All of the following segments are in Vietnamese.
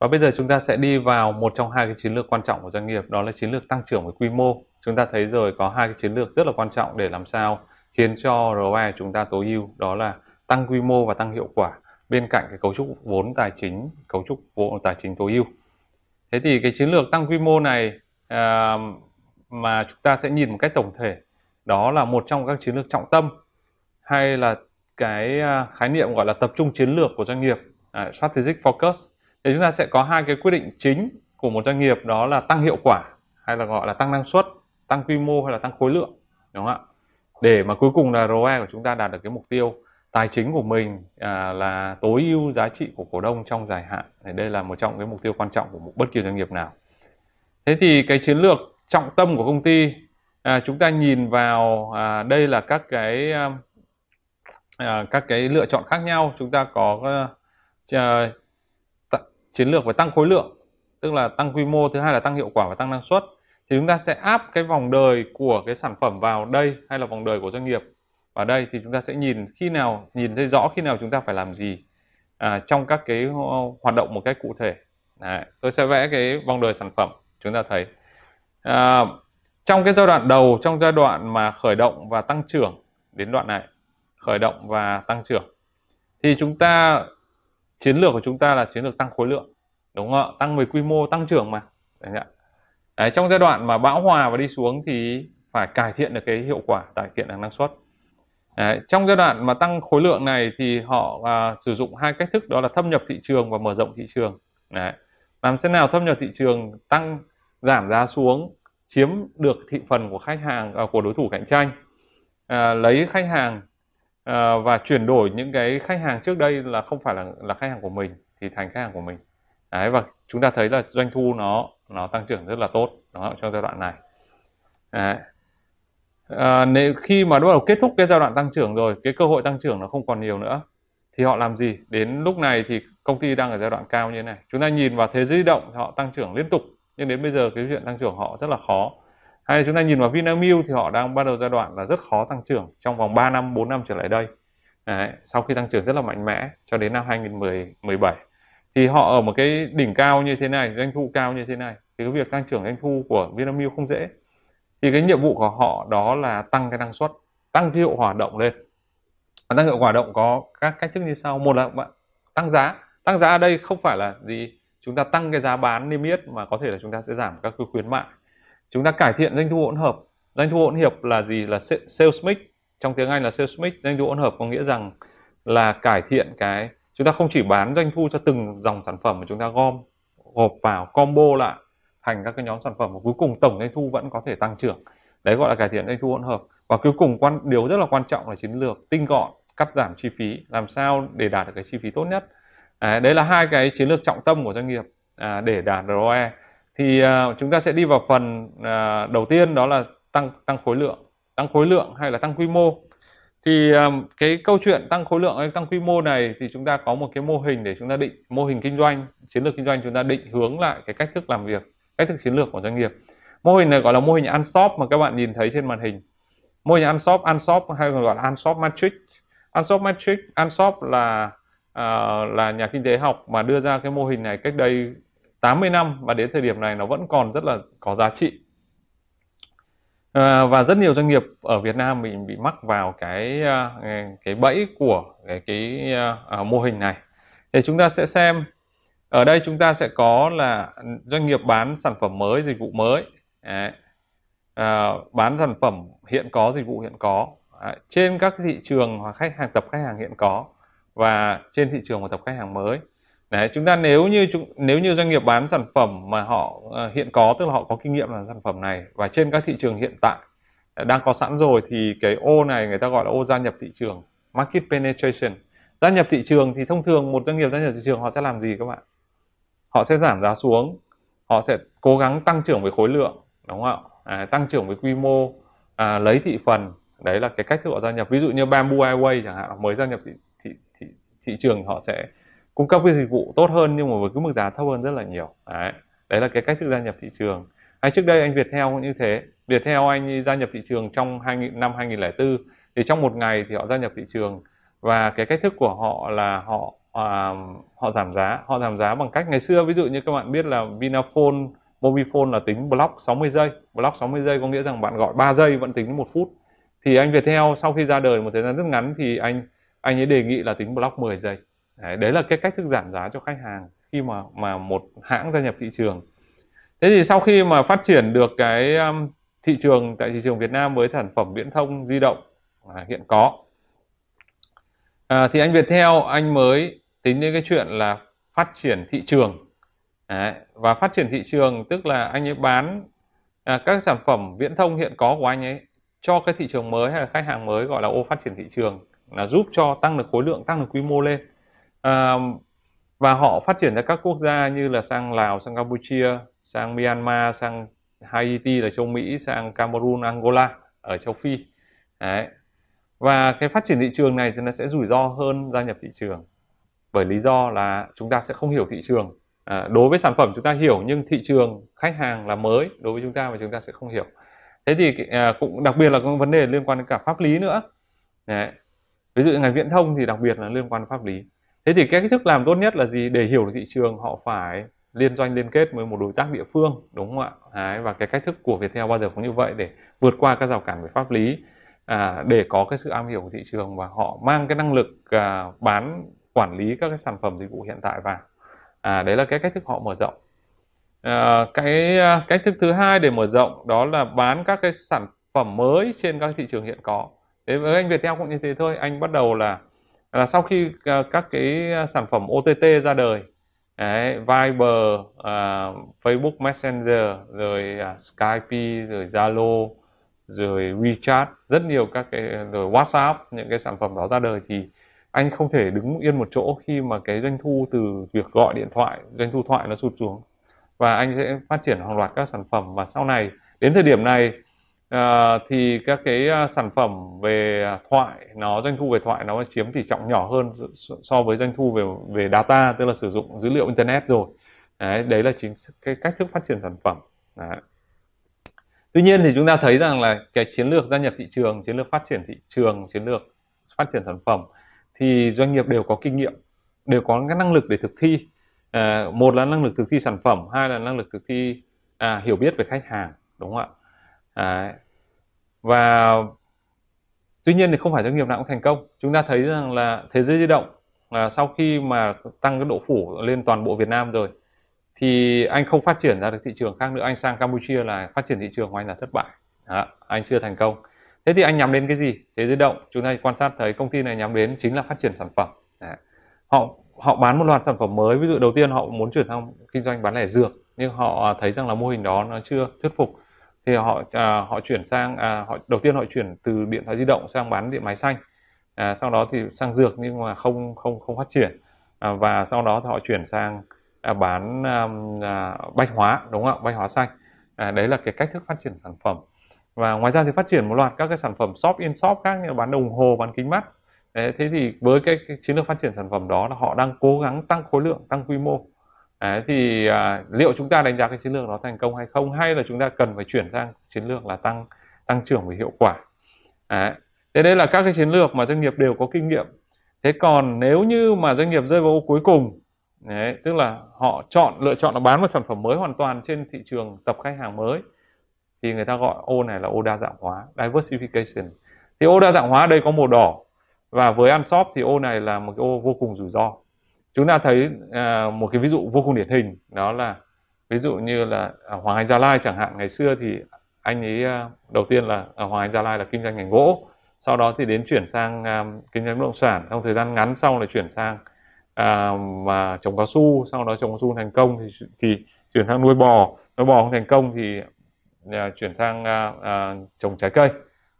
Và bây giờ chúng ta sẽ đi vào một trong hai cái chiến lược quan trọng của doanh nghiệp đó là chiến lược tăng trưởng với quy mô. Chúng ta thấy rồi có hai cái chiến lược rất là quan trọng để làm sao khiến cho ROE chúng ta tối ưu đó là tăng quy mô và tăng hiệu quả bên cạnh cái cấu trúc vốn tài chính, cấu trúc vốn tài chính tối ưu. Thế thì cái chiến lược tăng quy mô này à, mà chúng ta sẽ nhìn một cách tổng thể đó là một trong các chiến lược trọng tâm hay là cái à, khái niệm gọi là tập trung chiến lược của doanh nghiệp, à, strategic focus thì chúng ta sẽ có hai cái quyết định chính của một doanh nghiệp đó là tăng hiệu quả hay là gọi là tăng năng suất tăng quy mô hay là tăng khối lượng đúng không ạ? Để mà cuối cùng là ROE của chúng ta đạt được cái mục tiêu tài chính của mình à, là tối ưu giá trị của cổ đông trong dài hạn. Thì đây là một trong cái mục tiêu quan trọng của một bất kỳ doanh nghiệp nào. Thế thì cái chiến lược trọng tâm của công ty à, chúng ta nhìn vào à, đây là các cái à, à các cái lựa chọn khác nhau. Chúng ta có à, chiến lược về tăng khối lượng tức là tăng quy mô thứ hai là tăng hiệu quả và tăng năng suất. Thì chúng ta sẽ áp cái vòng đời của cái sản phẩm vào đây hay là vòng đời của doanh nghiệp vào đây thì chúng ta sẽ nhìn khi nào nhìn thấy rõ khi nào chúng ta phải làm gì à, trong các cái ờ, hoạt động một cách cụ thể. Đấy, tôi sẽ vẽ cái vòng đời sản phẩm chúng ta thấy. À, trong cái giai đoạn đầu trong giai đoạn mà khởi động và tăng trưởng đến đoạn này khởi động và tăng trưởng thì chúng ta chiến lược của chúng ta là chiến lược tăng khối lượng đúng không ạ? Tăng về quy mô tăng trưởng mà. Đấy, trong giai đoạn mà bão hòa và đi xuống thì phải cải thiện được cái hiệu quả cải thiện được năng suất. Đấy, trong giai đoạn mà tăng khối lượng này thì họ à, sử dụng hai cách thức đó là thâm nhập thị trường và mở rộng thị trường. Đấy. làm thế nào thâm nhập thị trường tăng giảm giá xuống chiếm được thị phần của khách hàng à, của đối thủ cạnh tranh? À, lấy khách hàng à, và chuyển đổi những cái khách hàng trước đây là không phải là là khách hàng của mình thì thành khách hàng của mình. Đấy và chúng ta thấy là doanh thu nó nó tăng trưởng rất là tốt đó, trong giai đoạn này. Đấy. À, nếu khi mà bắt đầu kết thúc cái giai đoạn tăng trưởng rồi cái cơ hội tăng trưởng nó không còn nhiều nữa thì họ làm gì? Đến lúc này thì công ty đang ở giai đoạn cao như thế này. Chúng ta nhìn vào thế giới di động họ tăng trưởng liên tục nhưng đến bây giờ cái chuyện tăng trưởng họ rất là khó hay chúng ta nhìn vào Vinamilk thì họ đang bắt đầu giai đoạn là rất khó tăng trưởng trong vòng 3 năm 4 năm trở lại đây. Đấy, sau khi tăng trưởng rất là mạnh mẽ cho đến năm 2017 thì họ ở một cái đỉnh cao như thế này doanh thu cao như thế này thì cái việc tăng trưởng doanh thu của Vinamilk không dễ. Thì cái nhiệm vụ của họ đó là tăng cái năng suất tăng cái hiệu hoạt động lên. Và tăng hiệu hoạt động có các cách thức như sau. Một là bạn tăng giá. Tăng giá ở đây không phải là gì chúng ta tăng cái giá bán niêm yết mà có thể là chúng ta sẽ giảm các cái khuyến mại chúng ta cải thiện doanh thu hỗn hợp. Doanh thu hỗn hợp là gì? Là sales mix. Trong tiếng Anh là sales mix. Doanh thu hỗn hợp có nghĩa rằng là cải thiện cái chúng ta không chỉ bán doanh thu cho từng dòng sản phẩm mà chúng ta gom gộp vào combo lại thành các cái nhóm sản phẩm và cuối cùng tổng doanh thu vẫn có thể tăng trưởng. Đấy gọi là cải thiện doanh thu hỗn hợp. Và cuối cùng quan điều rất là quan trọng là chiến lược tinh gọn cắt giảm chi phí làm sao để đạt được cái chi phí tốt nhất. À, đấy là hai cái chiến lược trọng tâm của doanh nghiệp à, để đạt ROE thì uh, chúng ta sẽ đi vào phần uh, đầu tiên đó là tăng tăng khối lượng tăng khối lượng hay là tăng quy mô. Thì um, cái câu chuyện tăng khối lượng hay tăng quy mô này thì chúng ta có một cái mô hình để chúng ta định mô hình kinh doanh chiến lược kinh doanh chúng ta định hướng lại cái cách thức làm việc cách thức chiến lược của doanh nghiệp. Mô hình này gọi là mô hình Unshop mà các bạn nhìn thấy trên màn hình. Mô hình Unshop Unshop hay còn gọi là Unshop Matrix. Unshop Matrix Unshop là uh, là nhà kinh tế học mà đưa ra cái mô hình này cách đây 80 năm và đến thời điểm này nó vẫn còn rất là có giá trị. À, và rất nhiều doanh nghiệp ở Việt Nam mình bị mắc vào cái à, cái bẫy của cái cái à, à, mô hình này. Thì chúng ta sẽ xem ở đây chúng ta sẽ có là doanh nghiệp bán sản phẩm mới dịch vụ mới. Đấy. À, bán sản phẩm hiện có dịch vụ hiện có. À, trên các thị trường hoặc khách hàng tập khách hàng hiện có và trên thị trường và tập khách hàng mới. Đấy, chúng ta nếu như chúng nếu như doanh nghiệp bán sản phẩm mà họ uh, hiện có tức là họ có kinh nghiệm làm sản phẩm này và trên các thị trường hiện tại uh, đang có sẵn rồi thì cái ô này người ta gọi là ô gia nhập thị trường market penetration. Gia nhập thị trường thì thông thường một doanh nghiệp gia nhập thị trường họ sẽ làm gì các bạn? Họ sẽ giảm giá xuống họ sẽ cố gắng tăng trưởng về khối lượng đúng không ạ? À, tăng trưởng về quy mô à, lấy thị phần. Đấy là cái cách thức họ gia nhập. Ví dụ như Bamboo Airways chẳng hạn mới gia nhập thị, thị, thị, thị trường họ sẽ cung cấp cái dịch vụ tốt hơn nhưng mà với cái mức giá thấp hơn rất là nhiều. Đấy đấy là cái cách thức gia nhập thị trường. Hay trước đây anh Viettel cũng như thế. Viettel anh gia nhập thị trường trong 2000, năm 2004 thì trong một ngày thì họ gia nhập thị trường và cái cách thức của họ là họ à, họ giảm giá. Họ giảm giá bằng cách ngày xưa ví dụ như các bạn biết là Vinaphone Mobifone là tính block 60 giây. Block 60 giây có nghĩa rằng bạn gọi 3 giây vẫn tính một phút. Thì anh Viettel sau khi ra đời một thời gian rất ngắn thì anh anh ấy đề nghị là tính block 10 giây đấy, đấy là cái cách thức giảm giá cho khách hàng khi mà mà một hãng gia nhập thị trường thế thì sau khi mà phát triển được cái um, thị trường tại thị trường Việt Nam với sản phẩm viễn thông di động à, hiện có à, thì anh Viettel anh mới tính đến cái chuyện là phát triển thị trường Đấy. và phát triển thị trường tức là anh ấy bán à, các sản phẩm viễn thông hiện có của anh ấy cho cái thị trường mới hay là khách hàng mới gọi là ô phát triển thị trường là giúp cho tăng được khối lượng tăng được quy mô lên à, và họ phát triển ra các quốc gia như là sang Lào sang Campuchia sang Myanmar sang Haiti là châu Mỹ sang Cameroon Angola ở châu Phi. Đấy. và cái phát triển thị trường này thì nó sẽ rủi ro hơn gia nhập thị trường bởi lý do là chúng ta sẽ không hiểu thị trường. À, đối với sản phẩm chúng ta hiểu nhưng thị trường khách hàng là mới đối với chúng ta và chúng ta sẽ không hiểu. Thế thì à, cũng đặc biệt là có vấn đề liên quan đến cả pháp lý nữa. Đấy. ví dụ ngành viễn thông thì đặc biệt là liên quan đến pháp lý thế thì cái cách thức làm tốt nhất là gì? Để hiểu được thị trường họ phải liên doanh liên kết với một đối tác địa phương đúng không ạ? Đấy, và cái cách thức của Viettel bao giờ cũng như vậy để vượt qua các rào cản về pháp lý à, để có cái sự am hiểu của thị trường và họ mang cái năng lực à, bán quản lý các cái sản phẩm dịch vụ hiện tại vào. À, đấy là cái cách thức họ mở rộng. À, cái à, cách thức thứ hai để mở rộng đó là bán các cái sản phẩm mới trên các thị trường hiện có. Thế với anh Viettel cũng như thế thôi anh bắt đầu là là sau khi ờ, các cái ờ, sản phẩm OTT ra đời Đấy, Viber, uh, Facebook Messenger, rồi uh, Skype, rồi Zalo, rồi WeChat, rất nhiều các cái rồi WhatsApp, những cái sản phẩm đó ra đời thì anh không thể đứng yên một chỗ khi mà cái doanh thu từ việc gọi điện thoại, doanh thu thoại nó sụt xuống. Và anh sẽ phát triển hàng loạt các sản phẩm. Và sau này đến thời điểm này à, thì các cái à, sản phẩm về thoại nó doanh thu về thoại nó chiếm tỷ trọng nhỏ hơn so với doanh thu về về data tức là sử dụng dữ liệu internet rồi. Đấy, đấy là chính cái cách thức phát triển sản phẩm. Đấy. tuy nhiên thì chúng ta thấy rằng là cái chiến lược gia nhập thị trường chiến lược phát triển thị trường chiến lược phát triển sản phẩm thì doanh nghiệp đều có kinh nghiệm đều có cái năng lực để thực thi. À, một là năng lực thực thi sản phẩm hai là năng lực thực thi à, hiểu biết về khách hàng đúng không ạ? À, và tuy nhiên thì không phải doanh nghiệp nào cũng thành công. Chúng ta thấy rằng là thế giới di động à, sau khi mà tăng cái độ phủ lên toàn bộ Việt Nam rồi thì anh không phát triển ra được thị trường khác nữa. Anh sang Campuchia là phát triển thị trường của anh là thất bại. Đó, anh chưa thành công. Thế thì anh nhắm đến cái gì? Thế giới động. Chúng ta quan sát thấy công ty này nhắm đến chính là phát triển sản phẩm. Đấy. họ họ bán một loạt sản phẩm mới. Ví dụ đầu tiên họ muốn chuyển sang kinh doanh bán lẻ dược nhưng họ thấy rằng là mô hình đó nó chưa thuyết phục thì họ à, họ chuyển sang à, họ đầu tiên họ chuyển từ điện thoại di động sang bán điện máy xanh. À, sau đó thì sang dược nhưng mà không không không phát triển. À, và sau đó thì họ chuyển sang à, bán à, à, bách hóa đúng không ạ? Bách hóa xanh. À, đấy là cái cách thức phát triển sản phẩm. Và ngoài ra thì phát triển một loạt các cái sản phẩm shop in shop khác như là bán đồng hồ bán kính mắt. Đấy, thế thì với cái, cái chiến lược phát triển sản phẩm đó là họ đang cố gắng tăng khối lượng tăng quy mô. Đấy, thì à, liệu chúng ta đánh giá cái chiến lược đó thành công hay không hay là chúng ta cần phải chuyển sang chiến lược là tăng tăng trưởng về hiệu quả? Đấy. thế đây là các cái chiến lược mà doanh nghiệp đều có kinh nghiệm. Thế còn nếu như mà doanh nghiệp rơi vào ô cuối cùng đấy, tức là họ chọn lựa chọn là bán một sản phẩm mới hoàn toàn trên thị trường tập khách hàng mới thì người ta gọi ô này là ô đa dạng hóa diversification. Thì ô đa dạng hóa đây có màu đỏ và với Unshop thì ô này là một cái ô vô cùng rủi ro chúng ta thấy à, một cái ví dụ vô cùng điển hình đó là ví dụ như là à, Hoàng Anh Gia Lai chẳng hạn. Ngày xưa thì anh ấy à, đầu tiên là à, Hoàng Anh Gia Lai là kinh doanh ngành gỗ sau đó thì đến chuyển sang um, kinh doanh bất động sản. Trong thời gian ngắn sau là chuyển sang mà mà trồng cao su sau đó trồng cao su thành công thì, thì chuyển sang nuôi bò. Nuôi bò không thành công thì uh, chuyển sang uh, uh, trồng trái cây.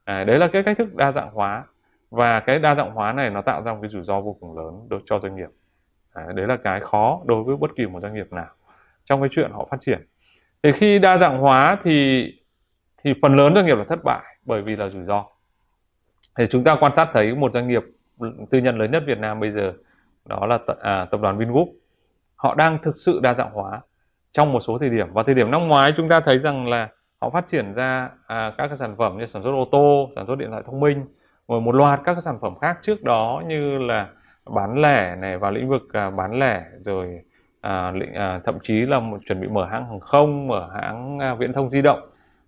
À, đấy là cái cách thức đa dạng hóa. Và cái đa dạng hóa này nó tạo ra một cái rủi ro vô cùng lớn đối cho doanh nghiệp. À, đấy là cái khó đối với bất kỳ một doanh nghiệp nào trong cái chuyện họ phát triển. Thì khi đa dạng hóa thì thì phần lớn doanh nghiệp là thất bại bởi vì là rủi ro. Thì chúng ta quan sát thấy một doanh nghiệp tư nhân lớn nhất Việt Nam bây giờ đó là t- à, tập đoàn Vingroup. Họ đang thực sự đa dạng hóa trong một số thời điểm. Và thời điểm năm ngoái chúng ta thấy rằng là họ phát triển ra à, các cái sản phẩm như sản xuất ô tô sản xuất điện thoại thông minh rồi một loạt các cái sản phẩm khác trước đó như là bán lẻ này vào lĩnh vực à, bán lẻ rồi à, à, thậm chí là một, chuẩn bị mở hãng hàng không mở hãng à, viễn thông di động.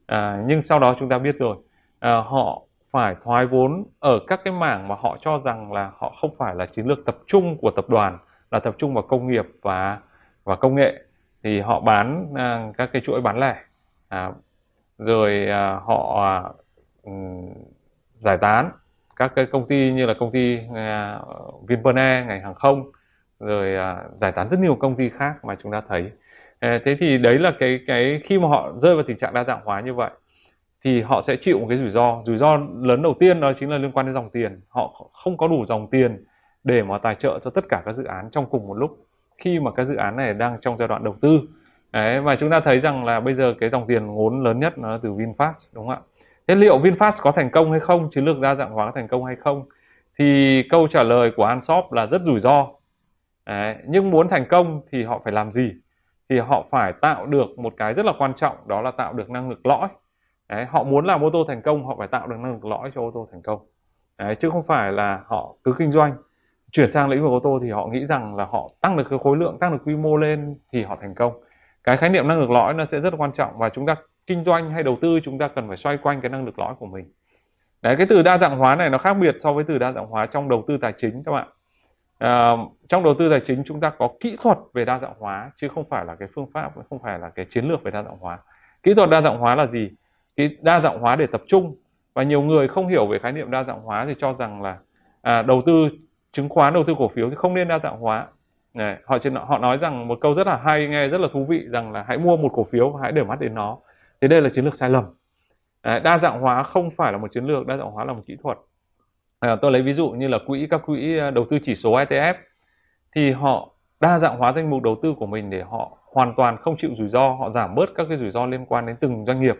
À, nhưng sau đó chúng ta biết rồi à, họ phải thoái vốn ở các cái mảng mà họ cho rằng là họ không phải là chiến lược tập trung của tập đoàn là tập trung vào công nghiệp và và công nghệ. Thì họ bán à, các cái chuỗi bán lẻ à, rồi à, họ à, giải tán các cái công ty như là công ty à, Vinpearl ngành hàng không rồi à, giải tán rất nhiều công ty khác mà chúng ta thấy. À, thế thì đấy là cái cái khi mà họ rơi vào tình trạng đa dạng hóa như vậy thì họ sẽ chịu một cái rủi ro. Rủi ro lớn đầu tiên đó chính là liên quan đến dòng tiền. Họ không có đủ dòng tiền để mà tài trợ cho tất cả các dự án trong cùng một lúc khi mà các dự án này đang trong giai đoạn đầu tư. Đấy, và chúng ta thấy rằng là bây giờ cái dòng tiền ngốn lớn nhất nó là từ VinFast đúng không ạ? Thế liệu VinFast có thành công hay không, chiến lược đa dạng hóa có thành công hay không? Thì câu trả lời của Anshop là rất rủi ro. Đấy, nhưng muốn thành công thì họ phải làm gì? Thì họ phải tạo được một cái rất là quan trọng đó là tạo được năng lực lõi. Đấy, họ muốn làm ô tô thành công họ phải tạo được năng lực lõi cho ô tô thành công. Đấy, chứ không phải là họ cứ kinh doanh chuyển sang lĩnh vực ô tô thì họ nghĩ rằng là họ tăng được cái khối lượng tăng được quy mô lên thì họ thành công cái khái niệm năng lực lõi nó sẽ rất quan trọng và chúng ta kinh doanh hay đầu tư chúng ta cần phải xoay quanh cái năng lực lõi của mình. Đấy cái từ đa dạng hóa này nó khác biệt so với từ đa dạng hóa trong đầu tư tài chính các bạn. À, trong đầu tư tài chính chúng ta có kỹ thuật về đa dạng hóa chứ không phải là cái phương pháp không phải là cái chiến lược về đa dạng hóa. Kỹ thuật đa dạng hóa là gì? Cái đa dạng hóa để tập trung. Và nhiều người không hiểu về khái niệm đa dạng hóa thì cho rằng là à, đầu tư chứng khoán đầu tư cổ phiếu thì không nên đa dạng hóa. Này, họ trên họ nói rằng một câu rất là hay nghe rất là thú vị rằng là hãy mua một cổ phiếu và hãy để mắt đến nó thì đây là chiến lược sai lầm. À, đa dạng hóa không phải là một chiến lược đa dạng hóa là một kỹ thuật. À, tôi lấy ví dụ như là quỹ các quỹ à, đầu tư chỉ số ETF thì họ đa dạng hóa danh mục đầu tư của mình để họ hoàn toàn không chịu rủi ro họ giảm bớt các cái rủi ro liên quan đến từng doanh nghiệp.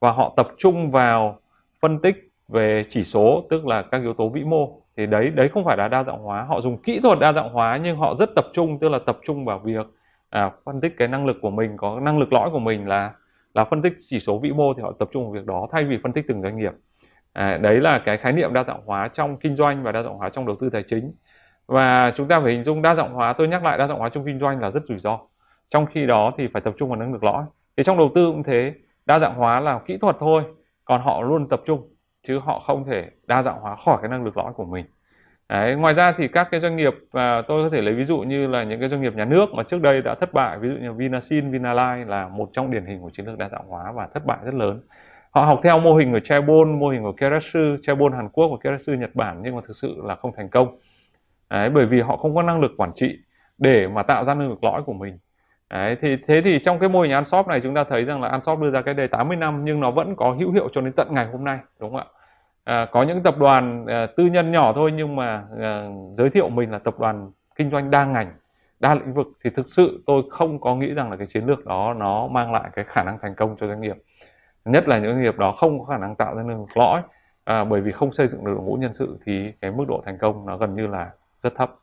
Và họ tập trung vào phân tích về chỉ số tức là các yếu tố vĩ mô. Thì đấy đấy không phải là đa dạng hóa. Họ dùng kỹ thuật đa dạng hóa nhưng họ rất tập trung tức là tập trung vào việc à, phân tích cái năng lực của mình có năng lực lõi của mình là là phân tích chỉ số vĩ mô thì họ tập trung vào việc đó thay vì phân tích từng doanh nghiệp. À, đấy là cái khái niệm đa dạng hóa trong kinh doanh và đa dạng hóa trong đầu tư tài chính. Và chúng ta phải hình dung đa dạng hóa tôi nhắc lại đa dạng hóa trong kinh doanh là rất rủi ro. Trong khi đó thì phải tập trung vào năng lực lõi. Thì trong đầu tư cũng thế đa dạng hóa là kỹ thuật thôi còn họ luôn tập trung chứ họ không thể đa dạng hóa khỏi cái năng lực lõi của mình. Đấy, ngoài ra thì các cái doanh nghiệp à, tôi có thể lấy ví dụ như là những cái doanh nghiệp nhà nước mà trước đây đã thất bại ví dụ như Vinasin, Vinalines là một trong điển hình của chiến lược đa dạng hóa và thất bại rất lớn. Họ học theo mô hình của Chaebol, mô hình của Kerasu, Chaebol Hàn Quốc và Kerasu Nhật Bản nhưng mà thực sự là không thành công. Đấy, bởi vì họ không có năng lực quản trị để mà tạo ra năng lực lõi của mình. Đấy, thì thế thì trong cái mô hình Anshop này chúng ta thấy rằng là Anshop đưa ra cái đề 80 năm nhưng nó vẫn có hữu hiệu cho đến tận ngày hôm nay đúng không ạ? À, có những tập đoàn à, tư nhân nhỏ thôi nhưng mà à, giới thiệu mình là tập đoàn kinh doanh đa ngành đa lĩnh vực thì thực sự tôi không có nghĩ rằng là cái chiến lược đó nó mang lại cái khả năng thành công cho doanh nghiệp. Nhất là những doanh nghiệp đó không có khả năng tạo ra năng lực lõi à, bởi vì không xây dựng được đội ngũ nhân sự thì cái mức độ thành công nó gần như là rất thấp.